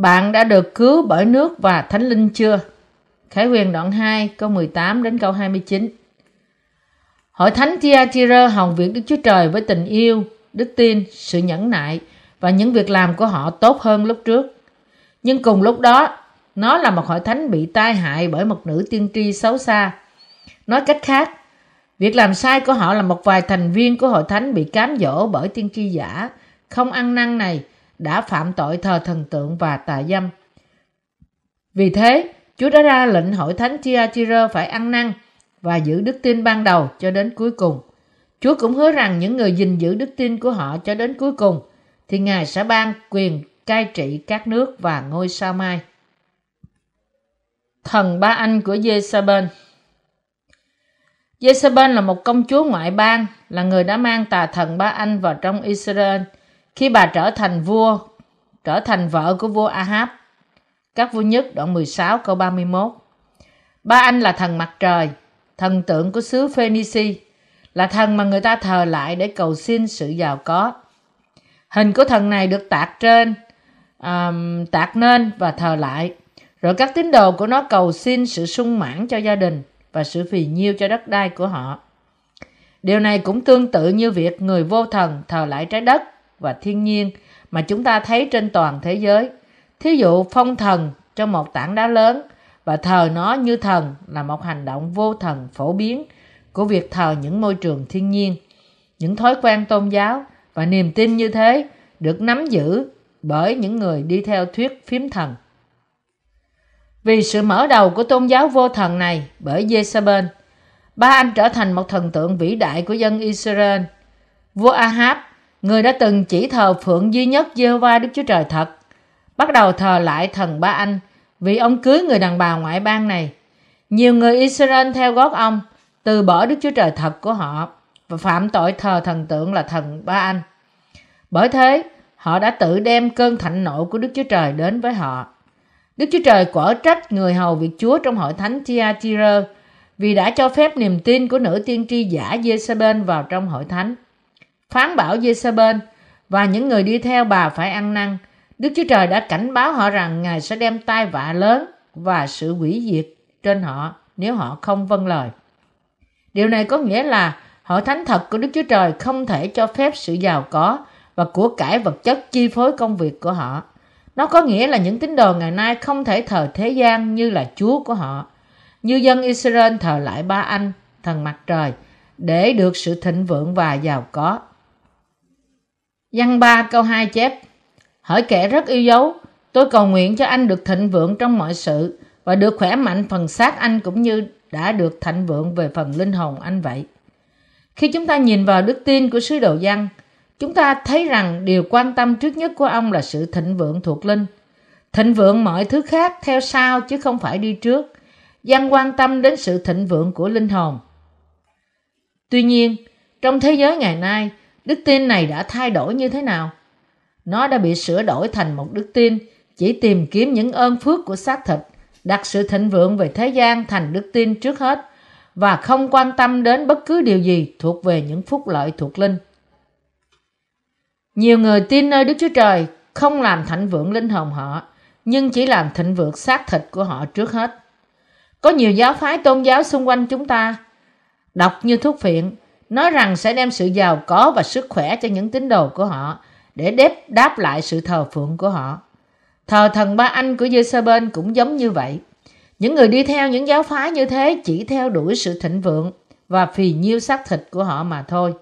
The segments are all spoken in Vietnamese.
Bạn đã được cứu bởi nước và thánh linh chưa? Khải huyền đoạn 2 câu 18 đến câu 29 Hội thánh Thyatira hồng việc Đức Chúa Trời với tình yêu, đức tin, sự nhẫn nại và những việc làm của họ tốt hơn lúc trước. Nhưng cùng lúc đó, nó là một hội thánh bị tai hại bởi một nữ tiên tri xấu xa. Nói cách khác, việc làm sai của họ là một vài thành viên của hội thánh bị cám dỗ bởi tiên tri giả, không ăn năn này đã phạm tội thờ thần tượng và tà dâm. Vì thế, Chúa đã ra lệnh hội thánh Thyatira phải ăn năn và giữ đức tin ban đầu cho đến cuối cùng. Chúa cũng hứa rằng những người gìn giữ đức tin của họ cho đến cuối cùng thì Ngài sẽ ban quyền cai trị các nước và ngôi sao mai. Thần ba anh của Jezebel Jezebel là một công chúa ngoại bang, là người đã mang tà thần ba anh vào trong Israel khi bà trở thành vua, trở thành vợ của vua Ahab. Các vua nhất đoạn 16 câu 31 Ba anh là thần mặt trời, thần tượng của xứ Phoenici, là thần mà người ta thờ lại để cầu xin sự giàu có. Hình của thần này được tạc trên, um, tạc nên và thờ lại. Rồi các tín đồ của nó cầu xin sự sung mãn cho gia đình và sự phì nhiêu cho đất đai của họ. Điều này cũng tương tự như việc người vô thần thờ lại trái đất và thiên nhiên mà chúng ta thấy trên toàn thế giới. Thí dụ phong thần trong một tảng đá lớn và thờ nó như thần là một hành động vô thần phổ biến của việc thờ những môi trường thiên nhiên. Những thói quen tôn giáo và niềm tin như thế được nắm giữ bởi những người đi theo thuyết phím thần. Vì sự mở đầu của tôn giáo vô thần này bởi Jezebel, ba anh trở thành một thần tượng vĩ đại của dân Israel. Vua Ahab, người đã từng chỉ thờ phượng duy nhất Jehovah Đức Chúa Trời thật, bắt đầu thờ lại thần ba anh vì ông cưới người đàn bà ngoại bang này. Nhiều người Israel theo gót ông, từ bỏ Đức Chúa Trời thật của họ và phạm tội thờ thần tượng là thần ba anh. Bởi thế, họ đã tự đem cơn thạnh nộ của Đức Chúa Trời đến với họ. Đức Chúa Trời quở trách người hầu việc Chúa trong hội thánh Thyatira vì đã cho phép niềm tin của nữ tiên tri giả Jezebel vào trong hội thánh. Phán bảo Jezebel và những người đi theo bà phải ăn năn. Đức Chúa Trời đã cảnh báo họ rằng Ngài sẽ đem tai vạ lớn và sự hủy diệt trên họ nếu họ không vâng lời. Điều này có nghĩa là hội thánh thật của Đức Chúa Trời không thể cho phép sự giàu có và của cải vật chất chi phối công việc của họ. Nó có nghĩa là những tín đồ ngày nay không thể thờ thế gian như là Chúa của họ. Như dân Israel thờ lại ba anh, thần mặt trời, để được sự thịnh vượng và giàu có. Văn 3 câu 2 chép Hỏi kẻ rất yêu dấu, tôi cầu nguyện cho anh được thịnh vượng trong mọi sự và được khỏe mạnh phần xác anh cũng như đã được thịnh vượng về phần linh hồn anh vậy. Khi chúng ta nhìn vào đức tin của sứ đồ văn, chúng ta thấy rằng điều quan tâm trước nhất của ông là sự thịnh vượng thuộc linh. Thịnh vượng mọi thứ khác theo sau chứ không phải đi trước. Văn quan tâm đến sự thịnh vượng của linh hồn. Tuy nhiên, trong thế giới ngày nay, đức tin này đã thay đổi như thế nào? Nó đã bị sửa đổi thành một đức tin chỉ tìm kiếm những ơn phước của xác thịt, đặt sự thịnh vượng về thế gian thành đức tin trước hết và không quan tâm đến bất cứ điều gì thuộc về những phúc lợi thuộc linh. Nhiều người tin nơi Đức Chúa Trời không làm thịnh vượng linh hồn họ, nhưng chỉ làm thịnh vượng xác thịt của họ trước hết. Có nhiều giáo phái tôn giáo xung quanh chúng ta đọc như thuốc phiện, nói rằng sẽ đem sự giàu có và sức khỏe cho những tín đồ của họ để đếp đáp lại sự thờ phượng của họ. Thờ thần ba anh của Jezebel cũng giống như vậy. Những người đi theo những giáo phái như thế chỉ theo đuổi sự thịnh vượng và phì nhiêu xác thịt của họ mà thôi.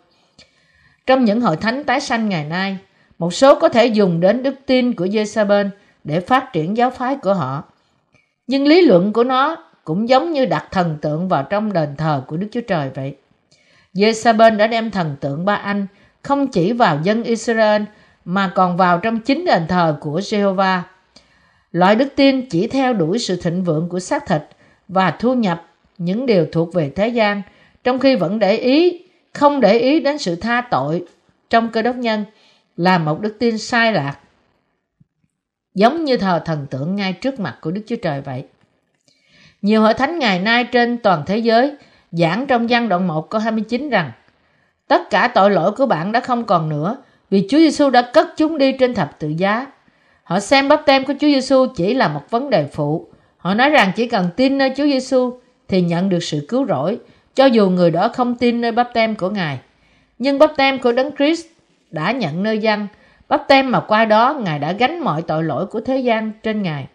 Trong những hội thánh tái sanh ngày nay, một số có thể dùng đến đức tin của Jezebel để phát triển giáo phái của họ. Nhưng lý luận của nó cũng giống như đặt thần tượng vào trong đền thờ của Đức Chúa Trời vậy. Jezebel đã đem thần tượng ba anh không chỉ vào dân Israel mà còn vào trong chính đền thờ của Jehovah. Loại đức tin chỉ theo đuổi sự thịnh vượng của xác thịt và thu nhập những điều thuộc về thế gian, trong khi vẫn để ý không để ý đến sự tha tội trong cơ đốc nhân là một đức tin sai lạc. Giống như thờ thần tượng ngay trước mặt của Đức Chúa Trời vậy. Nhiều hội thánh ngày nay trên toàn thế giới giảng trong văn đoạn 1 câu 29 rằng tất cả tội lỗi của bạn đã không còn nữa vì Chúa Giêsu đã cất chúng đi trên thập tự giá. Họ xem bắp tem của Chúa Giêsu chỉ là một vấn đề phụ. Họ nói rằng chỉ cần tin nơi Chúa Giêsu thì nhận được sự cứu rỗi, cho dù người đó không tin nơi bắp tem của Ngài. Nhưng bắp tem của Đấng Christ đã nhận nơi dân, bắp tem mà qua đó Ngài đã gánh mọi tội lỗi của thế gian trên Ngài.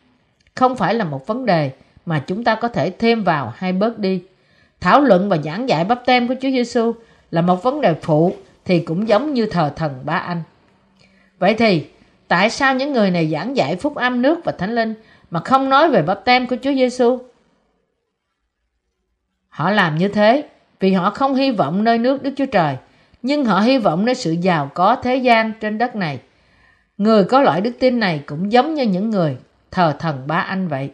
Không phải là một vấn đề mà chúng ta có thể thêm vào hay bớt đi. Thảo luận và giảng dạy bắp tem của Chúa Giêsu là một vấn đề phụ thì cũng giống như thờ thần ba anh. Vậy thì, tại sao những người này giảng dạy phúc âm nước và thánh linh mà không nói về bắp tem của Chúa Giêsu? Họ làm như thế vì họ không hy vọng nơi nước Đức Chúa Trời, nhưng họ hy vọng nơi sự giàu có thế gian trên đất này. Người có loại đức tin này cũng giống như những người thờ thần ba anh vậy.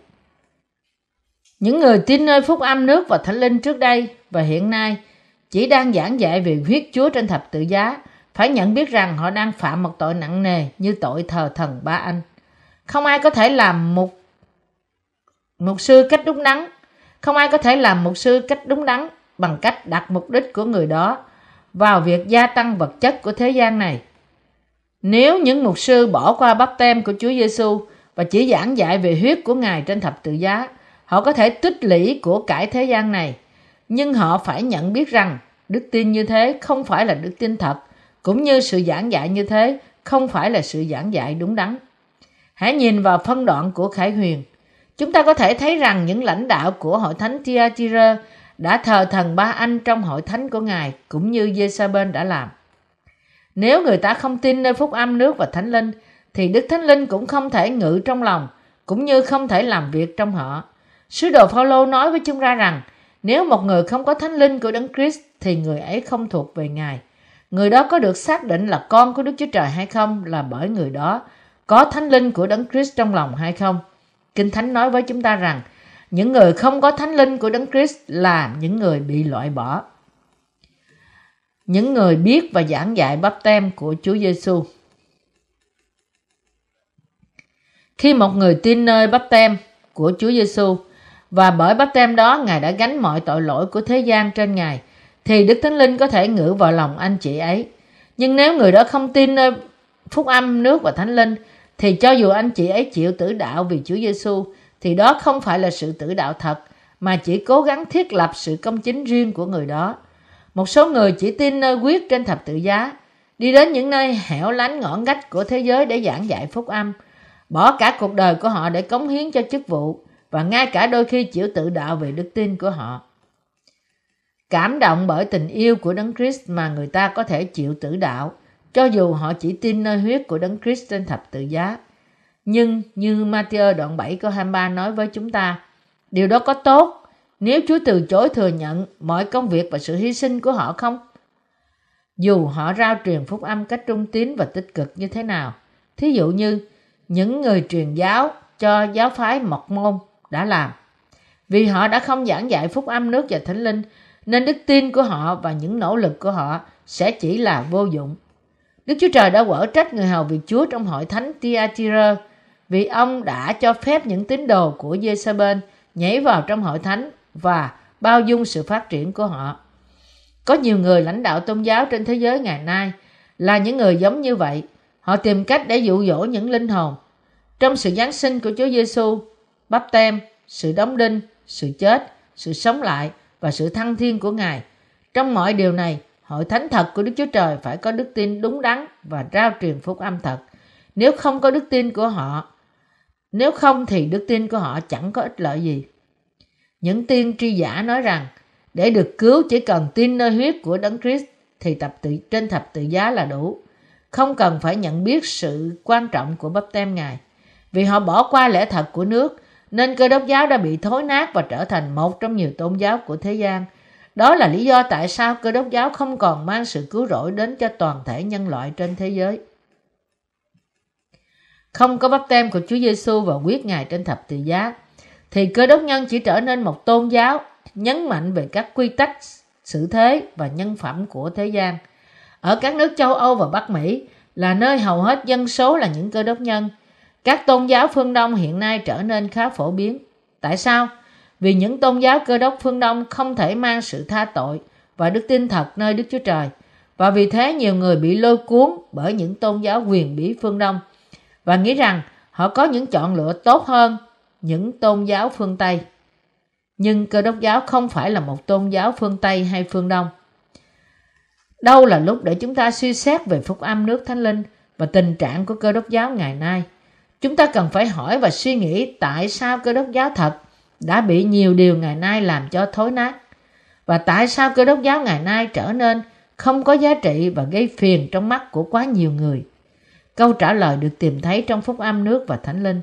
Những người tin nơi phúc âm nước và thánh linh trước đây và hiện nay chỉ đang giảng dạy về huyết Chúa trên thập tự giá, phải nhận biết rằng họ đang phạm một tội nặng nề như tội thờ thần ba anh. Không ai có thể làm một mục sư cách đúng đắn. Không ai có thể làm mục sư cách đúng đắn bằng cách đặt mục đích của người đó vào việc gia tăng vật chất của thế gian này. Nếu những mục sư bỏ qua bắp tem của Chúa Giêsu và chỉ giảng dạy về huyết của Ngài trên thập tự giá, họ có thể tích lũy của cải thế gian này nhưng họ phải nhận biết rằng đức tin như thế không phải là đức tin thật, cũng như sự giảng dạy như thế không phải là sự giảng dạy đúng đắn. Hãy nhìn vào phân đoạn của Khải Huyền. Chúng ta có thể thấy rằng những lãnh đạo của hội thánh Tiatira đã thờ thần ba anh trong hội thánh của Ngài cũng như Jezabel đã làm. Nếu người ta không tin nơi phúc âm nước và thánh linh, thì Đức Thánh Linh cũng không thể ngự trong lòng, cũng như không thể làm việc trong họ. Sứ đồ Phaolô nói với chúng ta rằng, nếu một người không có thánh linh của Đấng Christ thì người ấy không thuộc về Ngài. Người đó có được xác định là con của Đức Chúa Trời hay không là bởi người đó có thánh linh của Đấng Christ trong lòng hay không. Kinh Thánh nói với chúng ta rằng những người không có thánh linh của Đấng Christ là những người bị loại bỏ. Những người biết và giảng dạy bắp tem của Chúa Giêsu. Khi một người tin nơi bắp tem của Chúa Giêsu và bởi bắp tem đó Ngài đã gánh mọi tội lỗi của thế gian trên Ngài, thì Đức Thánh Linh có thể ngự vào lòng anh chị ấy. Nhưng nếu người đó không tin nơi phúc âm, nước và Thánh Linh, thì cho dù anh chị ấy chịu tử đạo vì Chúa Giêsu, thì đó không phải là sự tử đạo thật, mà chỉ cố gắng thiết lập sự công chính riêng của người đó. Một số người chỉ tin nơi quyết trên thập tự giá, đi đến những nơi hẻo lánh ngõ ngách của thế giới để giảng dạy phúc âm, bỏ cả cuộc đời của họ để cống hiến cho chức vụ, và ngay cả đôi khi chịu tự đạo về đức tin của họ. Cảm động bởi tình yêu của Đấng Christ mà người ta có thể chịu tử đạo, cho dù họ chỉ tin nơi huyết của Đấng Christ trên thập tự giá. Nhưng như Matthew đoạn 7 câu 23 nói với chúng ta, điều đó có tốt nếu Chúa từ chối thừa nhận mọi công việc và sự hy sinh của họ không? Dù họ rao truyền phúc âm cách trung tín và tích cực như thế nào, thí dụ như những người truyền giáo cho giáo phái mộc môn đã làm. Vì họ đã không giảng dạy phúc âm nước và thánh linh, nên đức tin của họ và những nỗ lực của họ sẽ chỉ là vô dụng. Đức Chúa Trời đã quở trách người hầu việc Chúa trong hội thánh Tiatira vì ông đã cho phép những tín đồ của Jezebel nhảy vào trong hội thánh và bao dung sự phát triển của họ. Có nhiều người lãnh đạo tôn giáo trên thế giới ngày nay là những người giống như vậy. Họ tìm cách để dụ dỗ những linh hồn. Trong sự Giáng sinh của Chúa Giêsu, bắp tem, sự đóng đinh, sự chết, sự sống lại và sự thăng thiên của Ngài. Trong mọi điều này, hội thánh thật của Đức Chúa Trời phải có đức tin đúng đắn và rao truyền phúc âm thật. Nếu không có đức tin của họ, nếu không thì đức tin của họ chẳng có ích lợi gì. Những tiên tri giả nói rằng, để được cứu chỉ cần tin nơi huyết của Đấng Christ thì tập tự, trên thập tự giá là đủ. Không cần phải nhận biết sự quan trọng của bắp tem Ngài. Vì họ bỏ qua lẽ thật của nước nên cơ đốc giáo đã bị thối nát và trở thành một trong nhiều tôn giáo của thế gian. Đó là lý do tại sao cơ đốc giáo không còn mang sự cứu rỗi đến cho toàn thể nhân loại trên thế giới. Không có bắp tem của Chúa Giêsu và quyết Ngài trên thập tự giá, thì cơ đốc nhân chỉ trở nên một tôn giáo nhấn mạnh về các quy tắc sự thế và nhân phẩm của thế gian. Ở các nước châu Âu và Bắc Mỹ là nơi hầu hết dân số là những cơ đốc nhân, các tôn giáo phương Đông hiện nay trở nên khá phổ biến. Tại sao? Vì những tôn giáo cơ đốc phương Đông không thể mang sự tha tội và đức tin thật nơi Đức Chúa Trời. Và vì thế nhiều người bị lôi cuốn bởi những tôn giáo quyền bí phương Đông và nghĩ rằng Họ có những chọn lựa tốt hơn những tôn giáo phương Tây. Nhưng cơ đốc giáo không phải là một tôn giáo phương Tây hay phương Đông. Đâu là lúc để chúng ta suy xét về phúc âm nước thánh linh và tình trạng của cơ đốc giáo ngày nay? Chúng ta cần phải hỏi và suy nghĩ tại sao cơ đốc giáo thật đã bị nhiều điều ngày nay làm cho thối nát, và tại sao cơ đốc giáo ngày nay trở nên không có giá trị và gây phiền trong mắt của quá nhiều người. Câu trả lời được tìm thấy trong phúc âm nước và thánh linh.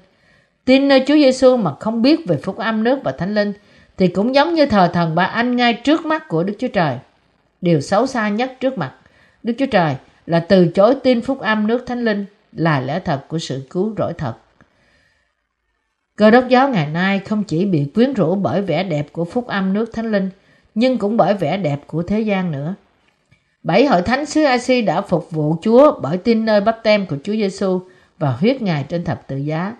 Tin nơi Chúa Giêsu mà không biết về phúc âm nước và thánh linh thì cũng giống như thờ thần bà anh ngay trước mắt của Đức Chúa Trời. Điều xấu xa nhất trước mặt Đức Chúa Trời là từ chối tin phúc âm nước thánh linh là lẽ thật của sự cứu rỗi thật. Cơ đốc giáo ngày nay không chỉ bị quyến rũ bởi vẻ đẹp của phúc âm nước thánh linh, nhưng cũng bởi vẻ đẹp của thế gian nữa. Bảy hội thánh xứ Asi đã phục vụ Chúa bởi tin nơi bắp tem của Chúa Giêsu và huyết Ngài trên thập tự giá.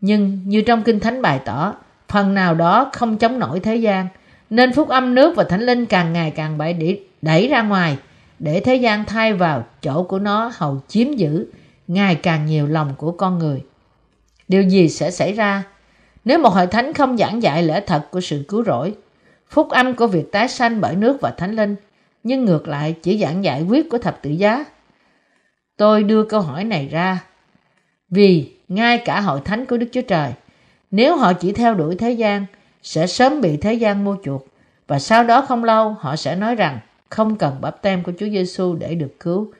Nhưng như trong Kinh Thánh bày tỏ, phần nào đó không chống nổi thế gian, nên phúc âm nước và thánh linh càng ngày càng bị đẩy ra ngoài để thế gian thay vào chỗ của nó hầu chiếm giữ ngày càng nhiều lòng của con người. Điều gì sẽ xảy ra nếu một hội thánh không giảng dạy lẽ thật của sự cứu rỗi, phúc âm của việc tái sanh bởi nước và thánh linh, nhưng ngược lại chỉ giảng dạy quyết của thập tự giá? Tôi đưa câu hỏi này ra vì ngay cả hội thánh của Đức Chúa Trời, nếu họ chỉ theo đuổi thế gian, sẽ sớm bị thế gian mua chuộc và sau đó không lâu họ sẽ nói rằng không cần bắp tem của Chúa Giêsu để được cứu.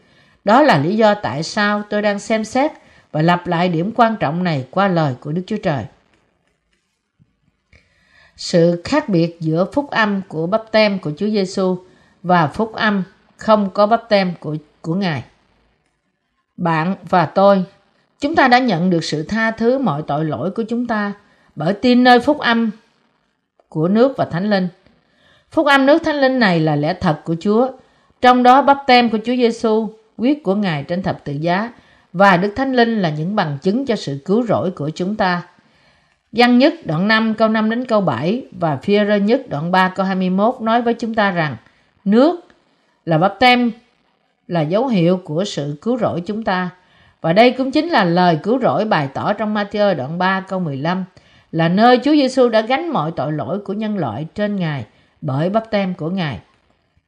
Đó là lý do tại sao tôi đang xem xét và lặp lại điểm quan trọng này qua lời của Đức Chúa Trời. Sự khác biệt giữa phúc âm của bắp tem của Chúa Giêsu và phúc âm không có bắp tem của của Ngài. Bạn và tôi, chúng ta đã nhận được sự tha thứ mọi tội lỗi của chúng ta bởi tin nơi phúc âm của nước và Thánh Linh. Phúc âm nước Thánh Linh này là lẽ thật của Chúa, trong đó bắp tem của Chúa Giêsu, Quyết của Ngài trên thập tự giá, và Đức Thánh Linh là những bằng chứng cho sự cứu rỗi của chúng ta. Văn nhất đoạn 5 câu 5 đến câu 7 và phi rơ nhất đoạn 3 câu 21 nói với chúng ta rằng, nước là bắp tem là dấu hiệu của sự cứu rỗi chúng ta. Và đây cũng chính là lời cứu rỗi bày tỏ trong Matthew đoạn 3 câu 15 là nơi Chúa Giêsu đã gánh mọi tội lỗi của nhân loại trên Ngài bởi bắp tem của Ngài.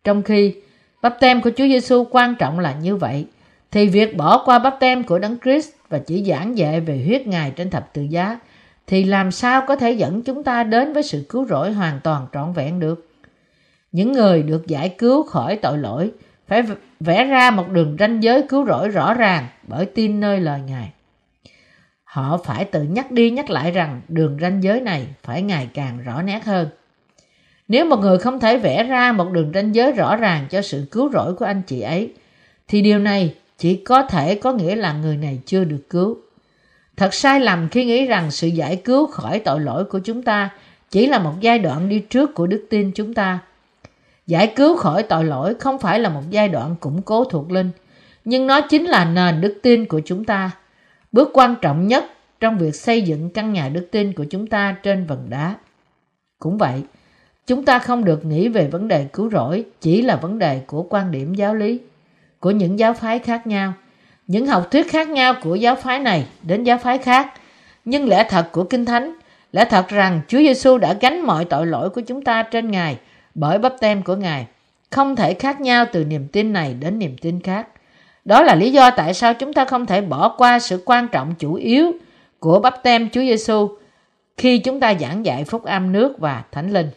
Trong khi bắp tem của Chúa Giêsu quan trọng là như vậy, thì việc bỏ qua bắp tem của Đấng Christ và chỉ giảng dạy về huyết Ngài trên thập tự giá thì làm sao có thể dẫn chúng ta đến với sự cứu rỗi hoàn toàn trọn vẹn được? Những người được giải cứu khỏi tội lỗi phải vẽ ra một đường ranh giới cứu rỗi rõ ràng bởi tin nơi lời Ngài. Họ phải tự nhắc đi nhắc lại rằng đường ranh giới này phải ngày càng rõ nét hơn. Nếu một người không thể vẽ ra một đường ranh giới rõ ràng cho sự cứu rỗi của anh chị ấy, thì điều này chỉ có thể có nghĩa là người này chưa được cứu. Thật sai lầm khi nghĩ rằng sự giải cứu khỏi tội lỗi của chúng ta chỉ là một giai đoạn đi trước của đức tin chúng ta. Giải cứu khỏi tội lỗi không phải là một giai đoạn củng cố thuộc linh, nhưng nó chính là nền đức tin của chúng ta. Bước quan trọng nhất trong việc xây dựng căn nhà đức tin của chúng ta trên vần đá. Cũng vậy, chúng ta không được nghĩ về vấn đề cứu rỗi chỉ là vấn đề của quan điểm giáo lý của những giáo phái khác nhau. Những học thuyết khác nhau của giáo phái này đến giáo phái khác. Nhưng lẽ thật của Kinh Thánh, lẽ thật rằng Chúa Giêsu đã gánh mọi tội lỗi của chúng ta trên Ngài bởi bắp tem của Ngài. Không thể khác nhau từ niềm tin này đến niềm tin khác. Đó là lý do tại sao chúng ta không thể bỏ qua sự quan trọng chủ yếu của bắp tem Chúa Giêsu khi chúng ta giảng dạy phúc âm nước và thánh linh.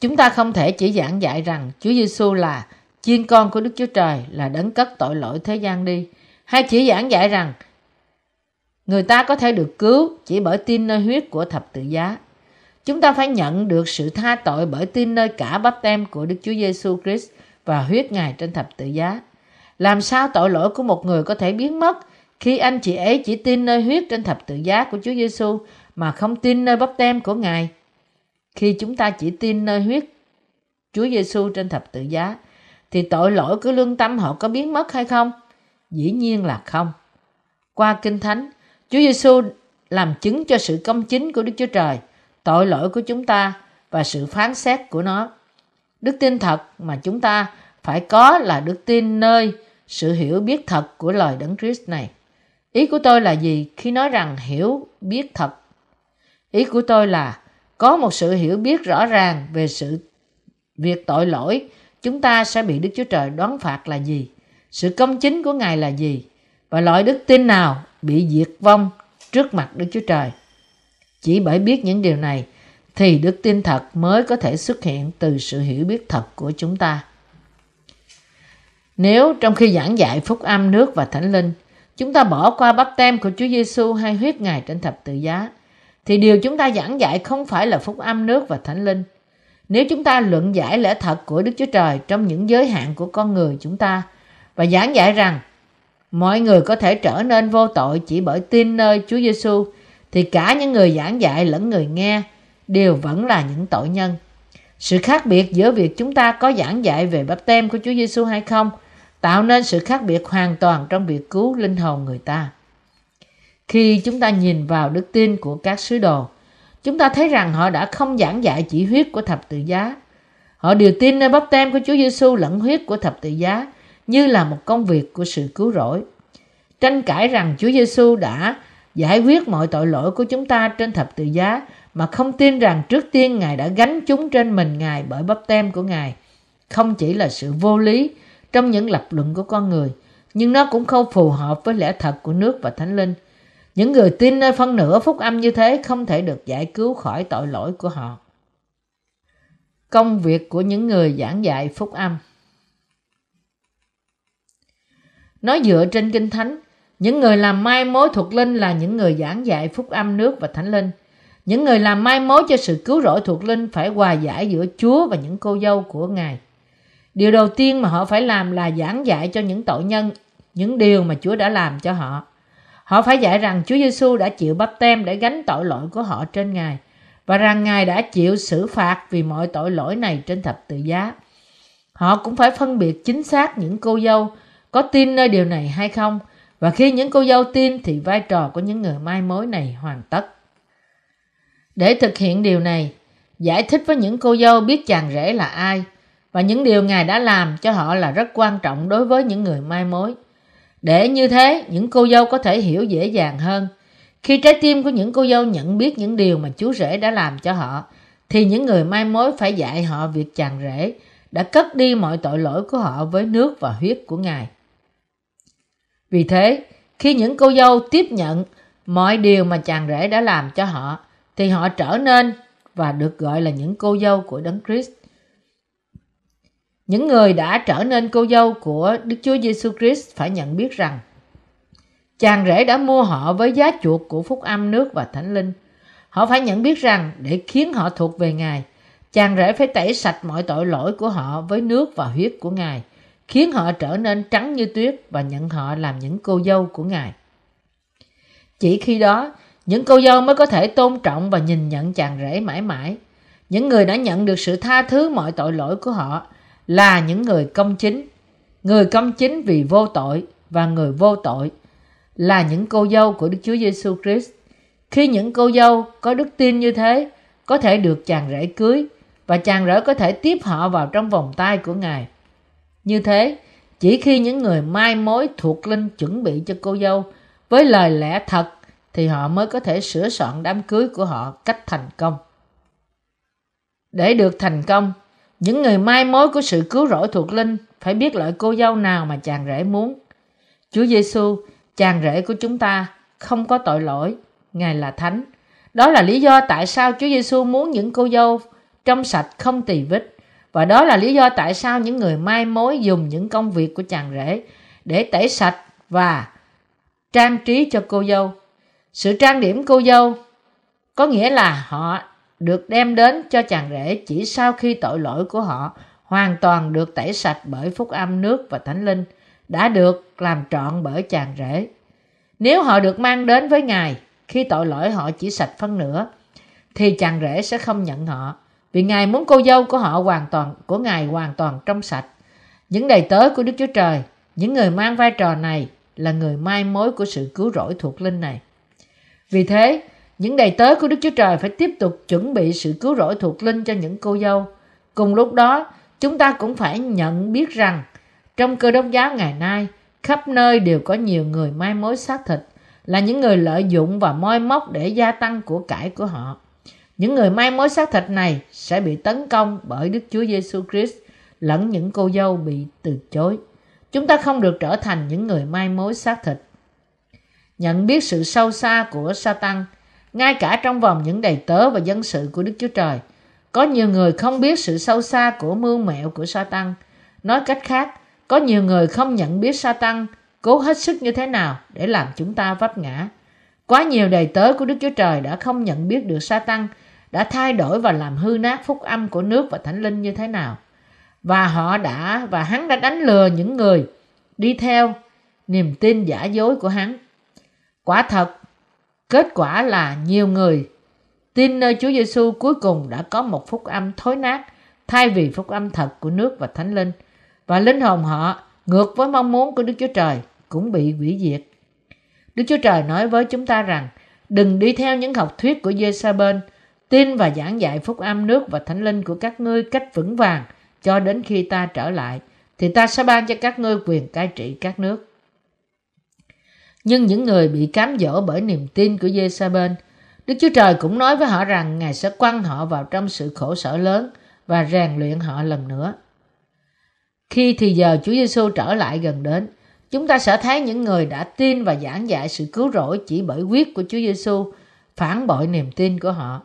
Chúng ta không thể chỉ giảng dạy rằng Chúa Giêsu là chiên con của Đức Chúa Trời là đấng cất tội lỗi thế gian đi, hay chỉ giảng dạy rằng người ta có thể được cứu chỉ bởi tin nơi huyết của thập tự giá. Chúng ta phải nhận được sự tha tội bởi tin nơi cả bắp tem của Đức Chúa Giêsu Christ và huyết Ngài trên thập tự giá. Làm sao tội lỗi của một người có thể biến mất khi anh chị ấy chỉ tin nơi huyết trên thập tự giá của Chúa Giêsu mà không tin nơi bắp tem của Ngài? Khi chúng ta chỉ tin nơi huyết Chúa Giêsu trên thập tự giá, thì tội lỗi của lương tâm họ có biến mất hay không? Dĩ nhiên là không. Qua Kinh Thánh, Chúa Giêsu làm chứng cho sự công chính của Đức Chúa Trời, tội lỗi của chúng ta và sự phán xét của nó. Đức tin thật mà chúng ta phải có là đức tin nơi sự hiểu biết thật của lời Đấng Christ này. Ý của tôi là gì khi nói rằng hiểu biết thật? Ý của tôi là có một sự hiểu biết rõ ràng về sự việc tội lỗi chúng ta sẽ bị Đức Chúa Trời đoán phạt là gì, sự công chính của Ngài là gì và loại đức tin nào bị diệt vong trước mặt Đức Chúa Trời. Chỉ bởi biết những điều này thì đức tin thật mới có thể xuất hiện từ sự hiểu biết thật của chúng ta. Nếu trong khi giảng dạy phúc âm nước và thánh linh, chúng ta bỏ qua bắp tem của Chúa Giêsu hay huyết Ngài trên thập tự giá, thì điều chúng ta giảng dạy không phải là phúc âm nước và thánh linh. Nếu chúng ta luận giải lẽ thật của Đức Chúa Trời trong những giới hạn của con người chúng ta và giảng dạy rằng mọi người có thể trở nên vô tội chỉ bởi tin nơi Chúa Giêsu thì cả những người giảng dạy lẫn người nghe đều vẫn là những tội nhân. Sự khác biệt giữa việc chúng ta có giảng dạy về bắp tem của Chúa Giêsu hay không tạo nên sự khác biệt hoàn toàn trong việc cứu linh hồn người ta. Khi chúng ta nhìn vào đức tin của các sứ đồ, chúng ta thấy rằng họ đã không giảng dạy chỉ huyết của thập tự giá. Họ đều tin nơi bắp tem của Chúa Giêsu lẫn huyết của thập tự giá như là một công việc của sự cứu rỗi. Tranh cãi rằng Chúa Giêsu đã giải quyết mọi tội lỗi của chúng ta trên thập tự giá mà không tin rằng trước tiên Ngài đã gánh chúng trên mình Ngài bởi bắp tem của Ngài. Không chỉ là sự vô lý trong những lập luận của con người, nhưng nó cũng không phù hợp với lẽ thật của nước và thánh linh. Những người tin nơi phân nửa phúc âm như thế không thể được giải cứu khỏi tội lỗi của họ. Công việc của những người giảng dạy phúc âm Nói dựa trên Kinh Thánh, những người làm mai mối thuộc linh là những người giảng dạy phúc âm nước và thánh linh. Những người làm mai mối cho sự cứu rỗi thuộc linh phải hòa giải giữa Chúa và những cô dâu của Ngài. Điều đầu tiên mà họ phải làm là giảng dạy cho những tội nhân những điều mà Chúa đã làm cho họ. Họ phải dạy rằng Chúa Giêsu đã chịu bắp tem để gánh tội lỗi của họ trên Ngài và rằng Ngài đã chịu xử phạt vì mọi tội lỗi này trên thập tự giá. Họ cũng phải phân biệt chính xác những cô dâu có tin nơi điều này hay không và khi những cô dâu tin thì vai trò của những người mai mối này hoàn tất. Để thực hiện điều này, giải thích với những cô dâu biết chàng rể là ai và những điều Ngài đã làm cho họ là rất quan trọng đối với những người mai mối. Để như thế, những cô dâu có thể hiểu dễ dàng hơn. Khi trái tim của những cô dâu nhận biết những điều mà chú rể đã làm cho họ, thì những người mai mối phải dạy họ việc chàng rể đã cất đi mọi tội lỗi của họ với nước và huyết của Ngài. Vì thế, khi những cô dâu tiếp nhận mọi điều mà chàng rể đã làm cho họ, thì họ trở nên và được gọi là những cô dâu của Đấng Christ. Những người đã trở nên cô dâu của Đức Chúa Giêsu Christ phải nhận biết rằng chàng rể đã mua họ với giá chuộc của phúc âm nước và thánh linh. Họ phải nhận biết rằng để khiến họ thuộc về Ngài, chàng rể phải tẩy sạch mọi tội lỗi của họ với nước và huyết của Ngài, khiến họ trở nên trắng như tuyết và nhận họ làm những cô dâu của Ngài. Chỉ khi đó, những cô dâu mới có thể tôn trọng và nhìn nhận chàng rể mãi mãi. Những người đã nhận được sự tha thứ mọi tội lỗi của họ là những người công chính. Người công chính vì vô tội và người vô tội là những cô dâu của Đức Chúa Giêsu Christ. Khi những cô dâu có đức tin như thế, có thể được chàng rể cưới và chàng rể có thể tiếp họ vào trong vòng tay của Ngài. Như thế, chỉ khi những người mai mối thuộc linh chuẩn bị cho cô dâu với lời lẽ thật thì họ mới có thể sửa soạn đám cưới của họ cách thành công. Để được thành công, những người mai mối của sự cứu rỗi thuộc linh phải biết loại cô dâu nào mà chàng rể muốn. Chúa Giêsu, chàng rể của chúng ta, không có tội lỗi, Ngài là thánh. Đó là lý do tại sao Chúa Giêsu muốn những cô dâu trong sạch không tỳ vết. Và đó là lý do tại sao những người mai mối dùng những công việc của chàng rể để tẩy sạch và trang trí cho cô dâu. Sự trang điểm cô dâu có nghĩa là họ được đem đến cho chàng rể chỉ sau khi tội lỗi của họ hoàn toàn được tẩy sạch bởi phúc âm nước và thánh linh đã được làm trọn bởi chàng rể. Nếu họ được mang đến với Ngài khi tội lỗi họ chỉ sạch phân nửa thì chàng rể sẽ không nhận họ vì Ngài muốn cô dâu của họ hoàn toàn của Ngài hoàn toàn trong sạch. Những đầy tớ của Đức Chúa Trời, những người mang vai trò này là người mai mối của sự cứu rỗi thuộc linh này. Vì thế, những đầy tớ của Đức Chúa Trời phải tiếp tục chuẩn bị sự cứu rỗi thuộc linh cho những cô dâu. Cùng lúc đó, chúng ta cũng phải nhận biết rằng trong cơ đốc giáo ngày nay, khắp nơi đều có nhiều người mai mối xác thịt là những người lợi dụng và moi móc để gia tăng của cải của họ. Những người mai mối xác thịt này sẽ bị tấn công bởi Đức Chúa Giêsu Christ lẫn những cô dâu bị từ chối. Chúng ta không được trở thành những người mai mối xác thịt. Nhận biết sự sâu xa của Satan, ngay cả trong vòng những đầy tớ và dân sự của Đức Chúa Trời, có nhiều người không biết sự sâu xa của mưu mẹo của Satan. Nói cách khác, có nhiều người không nhận biết Satan cố hết sức như thế nào để làm chúng ta vấp ngã. Quá nhiều đầy tớ của Đức Chúa Trời đã không nhận biết được Satan đã thay đổi và làm hư nát phúc âm của nước và thánh linh như thế nào. Và họ đã và hắn đã đánh lừa những người đi theo niềm tin giả dối của hắn. Quả thật, kết quả là nhiều người tin nơi Chúa Giêsu cuối cùng đã có một phúc âm thối nát thay vì phúc âm thật của nước và thánh linh và linh hồn họ ngược với mong muốn của Đức Chúa Trời cũng bị hủy diệt. Đức Chúa Trời nói với chúng ta rằng đừng đi theo những học thuyết của Jezabel, tin và giảng dạy phúc âm nước và thánh linh của các ngươi cách vững vàng cho đến khi ta trở lại, thì ta sẽ ban cho các ngươi quyền cai trị các nước. Nhưng những người bị cám dỗ bởi niềm tin của Jezabel, Đức Chúa Trời cũng nói với họ rằng Ngài sẽ quăng họ vào trong sự khổ sở lớn và rèn luyện họ lần nữa. Khi thì giờ Chúa Giêsu trở lại gần đến, chúng ta sẽ thấy những người đã tin và giảng dạy sự cứu rỗi chỉ bởi quyết của Chúa Giêsu phản bội niềm tin của họ.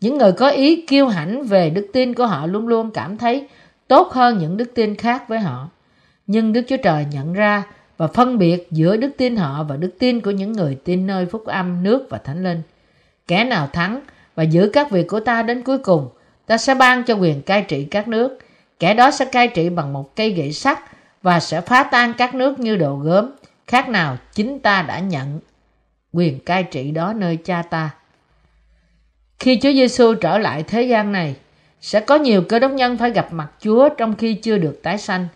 Những người có ý kiêu hãnh về đức tin của họ luôn luôn cảm thấy tốt hơn những đức tin khác với họ. Nhưng Đức Chúa Trời nhận ra và phân biệt giữa đức tin họ và đức tin của những người tin nơi phúc âm, nước và thánh linh. Kẻ nào thắng và giữ các việc của ta đến cuối cùng, ta sẽ ban cho quyền cai trị các nước. Kẻ đó sẽ cai trị bằng một cây gậy sắt và sẽ phá tan các nước như đồ gốm. Khác nào chính ta đã nhận quyền cai trị đó nơi cha ta. Khi Chúa Giêsu trở lại thế gian này, sẽ có nhiều cơ đốc nhân phải gặp mặt Chúa trong khi chưa được tái sanh.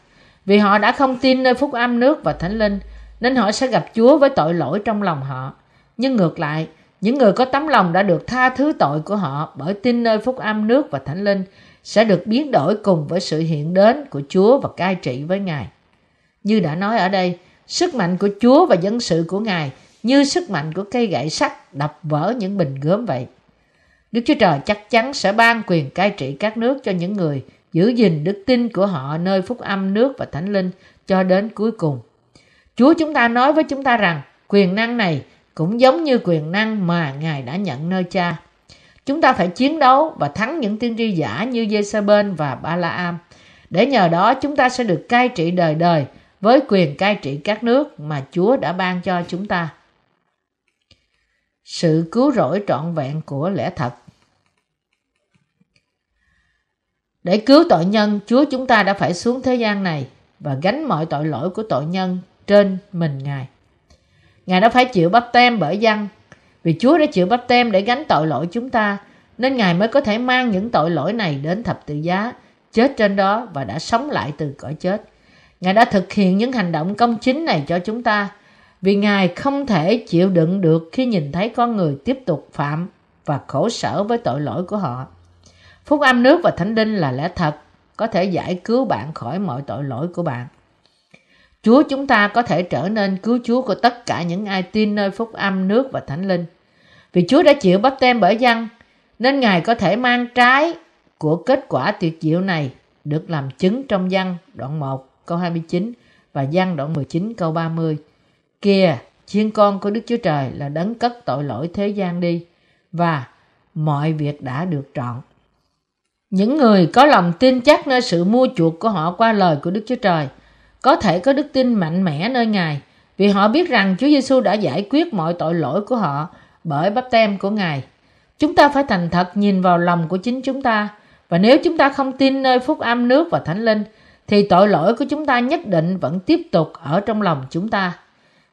Vì họ đã không tin nơi phúc âm nước và thánh linh, nên họ sẽ gặp Chúa với tội lỗi trong lòng họ. Nhưng ngược lại, những người có tấm lòng đã được tha thứ tội của họ bởi tin nơi phúc âm nước và thánh linh sẽ được biến đổi cùng với sự hiện đến của Chúa và cai trị với Ngài. Như đã nói ở đây, sức mạnh của Chúa và dân sự của Ngài như sức mạnh của cây gậy sắt đập vỡ những bình gốm vậy. Đức Chúa Trời chắc chắn sẽ ban quyền cai trị các nước cho những người giữ gìn đức tin của họ nơi phúc âm, nước và thánh linh cho đến cuối cùng. Chúa chúng ta nói với chúng ta rằng, quyền năng này cũng giống như quyền năng mà Ngài đã nhận nơi cha. Chúng ta phải chiến đấu và thắng những tiên tri giả như Jezebel và Balaam. Để nhờ đó, chúng ta sẽ được cai trị đời đời với quyền cai trị các nước mà Chúa đã ban cho chúng ta. Sự cứu rỗi trọn vẹn của lẽ thật Để cứu tội nhân, Chúa chúng ta đã phải xuống thế gian này và gánh mọi tội lỗi của tội nhân trên mình Ngài. Ngài đã phải chịu bắp tem bởi dân. Vì Chúa đã chịu bắp tem để gánh tội lỗi chúng ta, nên Ngài mới có thể mang những tội lỗi này đến thập tự giá, chết trên đó và đã sống lại từ cõi chết. Ngài đã thực hiện những hành động công chính này cho chúng ta, vì Ngài không thể chịu đựng được khi nhìn thấy con người tiếp tục phạm và khổ sở với tội lỗi của họ. Phúc âm nước và thánh linh là lẽ thật, có thể giải cứu bạn khỏi mọi tội lỗi của bạn. Chúa chúng ta có thể trở nên cứu Chúa của tất cả những ai tin nơi phúc âm nước và thánh linh. Vì Chúa đã chịu bắp tem bởi dân, nên Ngài có thể mang trái của kết quả tuyệt diệu này được làm chứng trong dân đoạn 1 câu 29 và dân đoạn 19 câu 30. Kìa, chiên con của Đức Chúa Trời là đấng cất tội lỗi thế gian đi và mọi việc đã được trọn. Những người có lòng tin chắc nơi sự mua chuộc của họ qua lời của Đức Chúa Trời có thể có đức tin mạnh mẽ nơi Ngài vì họ biết rằng Chúa Giêsu đã giải quyết mọi tội lỗi của họ bởi bắp tem của Ngài. Chúng ta phải thành thật nhìn vào lòng của chính chúng ta và nếu chúng ta không tin nơi phúc âm nước và thánh linh thì tội lỗi của chúng ta nhất định vẫn tiếp tục ở trong lòng chúng ta.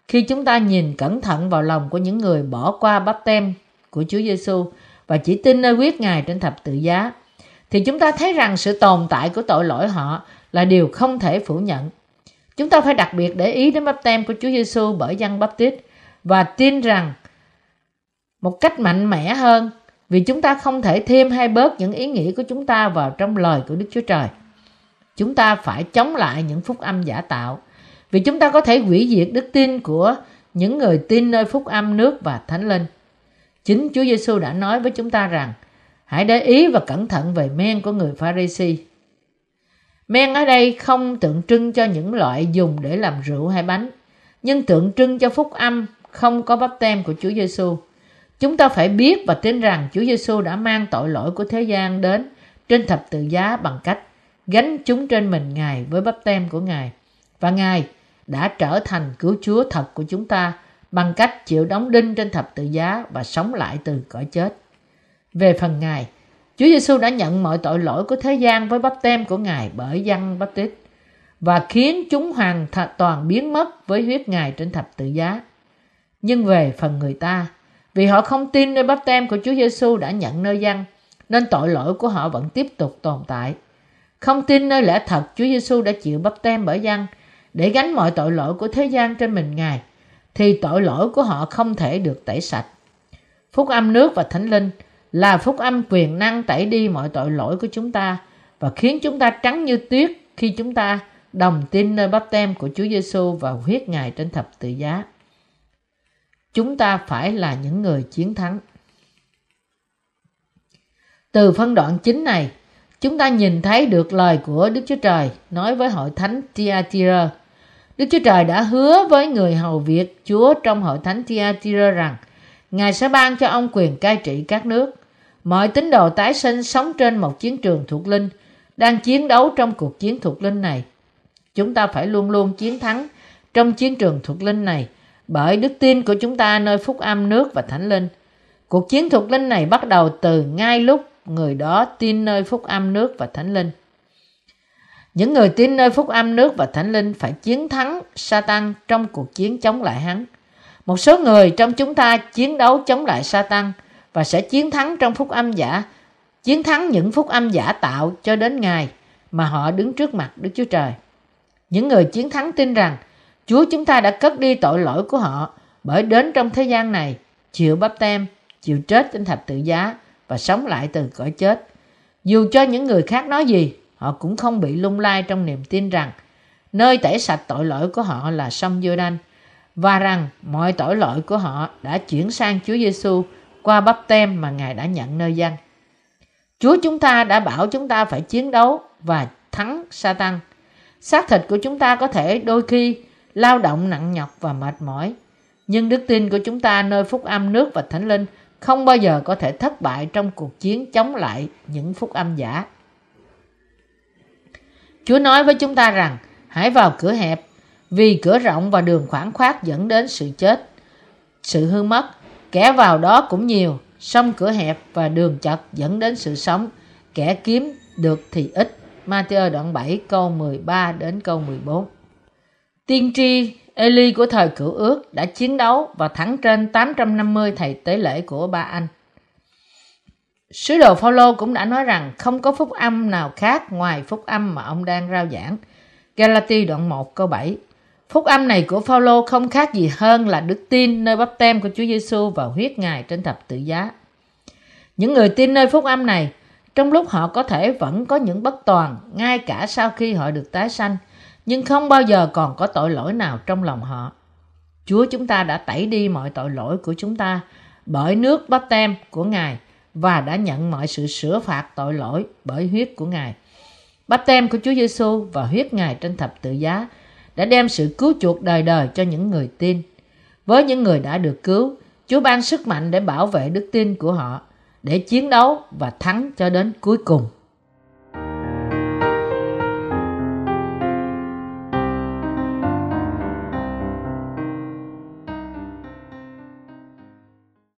Khi chúng ta nhìn cẩn thận vào lòng của những người bỏ qua bắp tem của Chúa Giêsu và chỉ tin nơi quyết Ngài trên thập tự giá, thì chúng ta thấy rằng sự tồn tại của tội lỗi họ là điều không thể phủ nhận. Chúng ta phải đặc biệt để ý đến bắp tem của Chúa Giêsu bởi dân bắp tít và tin rằng một cách mạnh mẽ hơn vì chúng ta không thể thêm hay bớt những ý nghĩ của chúng ta vào trong lời của Đức Chúa Trời. Chúng ta phải chống lại những phúc âm giả tạo vì chúng ta có thể hủy diệt đức tin của những người tin nơi phúc âm nước và thánh linh. Chính Chúa Giêsu đã nói với chúng ta rằng hãy để ý và cẩn thận về men của người Pharisee. Men ở đây không tượng trưng cho những loại dùng để làm rượu hay bánh, nhưng tượng trưng cho phúc âm không có bắp tem của Chúa Giêsu. Chúng ta phải biết và tin rằng Chúa Giêsu đã mang tội lỗi của thế gian đến trên thập tự giá bằng cách gánh chúng trên mình Ngài với bắp tem của Ngài. Và Ngài đã trở thành cứu Chúa thật của chúng ta bằng cách chịu đóng đinh trên thập tự giá và sống lại từ cõi chết. Về phần Ngài, Chúa Giêsu đã nhận mọi tội lỗi của thế gian với bắp tem của Ngài bởi dân bắp tít và khiến chúng hoàn toàn biến mất với huyết Ngài trên thập tự giá. Nhưng về phần người ta, vì họ không tin nơi bắp tem của Chúa Giêsu đã nhận nơi dân, nên tội lỗi của họ vẫn tiếp tục tồn tại. Không tin nơi lẽ thật Chúa Giêsu đã chịu bắp tem bởi dân để gánh mọi tội lỗi của thế gian trên mình Ngài, thì tội lỗi của họ không thể được tẩy sạch. Phúc âm nước và thánh linh là phúc âm quyền năng tẩy đi mọi tội lỗi của chúng ta và khiến chúng ta trắng như tuyết khi chúng ta đồng tin nơi bắp tem của Chúa Giêsu và huyết Ngài trên thập tự giá. Chúng ta phải là những người chiến thắng. Từ phân đoạn chính này, chúng ta nhìn thấy được lời của Đức Chúa Trời nói với hội thánh Tiatira. Đức Chúa Trời đã hứa với người hầu việc Chúa trong hội thánh Tiatira rằng Ngài sẽ ban cho ông quyền cai trị các nước. Mọi tín đồ tái sinh sống trên một chiến trường thuộc linh, đang chiến đấu trong cuộc chiến thuộc linh này. Chúng ta phải luôn luôn chiến thắng trong chiến trường thuộc linh này, bởi đức tin của chúng ta nơi phúc âm nước và thánh linh. Cuộc chiến thuộc linh này bắt đầu từ ngay lúc người đó tin nơi phúc âm nước và thánh linh. Những người tin nơi phúc âm nước và thánh linh phải chiến thắng Satan trong cuộc chiến chống lại hắn. Một số người trong chúng ta chiến đấu chống lại Satan và sẽ chiến thắng trong phúc âm giả, chiến thắng những phúc âm giả tạo cho đến ngày mà họ đứng trước mặt Đức Chúa Trời. Những người chiến thắng tin rằng Chúa chúng ta đã cất đi tội lỗi của họ bởi đến trong thế gian này, chịu bắp tem, chịu chết trên thập tự giá và sống lại từ cõi chết. Dù cho những người khác nói gì, họ cũng không bị lung lay trong niềm tin rằng nơi tẩy sạch tội lỗi của họ là sông giô đanh và rằng mọi tội lỗi của họ đã chuyển sang Chúa Giêsu qua bắp tem mà Ngài đã nhận nơi dân. Chúa chúng ta đã bảo chúng ta phải chiến đấu và thắng Satan. Xác thịt của chúng ta có thể đôi khi lao động nặng nhọc và mệt mỏi. Nhưng đức tin của chúng ta nơi phúc âm nước và thánh linh không bao giờ có thể thất bại trong cuộc chiến chống lại những phúc âm giả. Chúa nói với chúng ta rằng, hãy vào cửa hẹp vì cửa rộng và đường khoảng khoát dẫn đến sự chết, sự hư mất. Kẻ vào đó cũng nhiều, song cửa hẹp và đường chật dẫn đến sự sống. Kẻ kiếm được thì ít. Matthew đoạn 7 câu 13 đến câu 14 Tiên tri Eli của thời cửu ước đã chiến đấu và thắng trên 850 thầy tế lễ của ba anh. Sứ đồ Phaolô cũng đã nói rằng không có phúc âm nào khác ngoài phúc âm mà ông đang rao giảng. Galati đoạn 1 câu 7 Phúc âm này của Phaolô không khác gì hơn là đức tin nơi bắp tem của Chúa Giêsu và huyết Ngài trên thập tự giá. Những người tin nơi phúc âm này, trong lúc họ có thể vẫn có những bất toàn ngay cả sau khi họ được tái sanh, nhưng không bao giờ còn có tội lỗi nào trong lòng họ. Chúa chúng ta đã tẩy đi mọi tội lỗi của chúng ta bởi nước bắp tem của Ngài và đã nhận mọi sự sửa phạt tội lỗi bởi huyết của Ngài. Bắp tem của Chúa Giêsu và huyết Ngài trên thập tự giá đã đem sự cứu chuộc đời đời cho những người tin. Với những người đã được cứu, Chúa ban sức mạnh để bảo vệ đức tin của họ, để chiến đấu và thắng cho đến cuối cùng.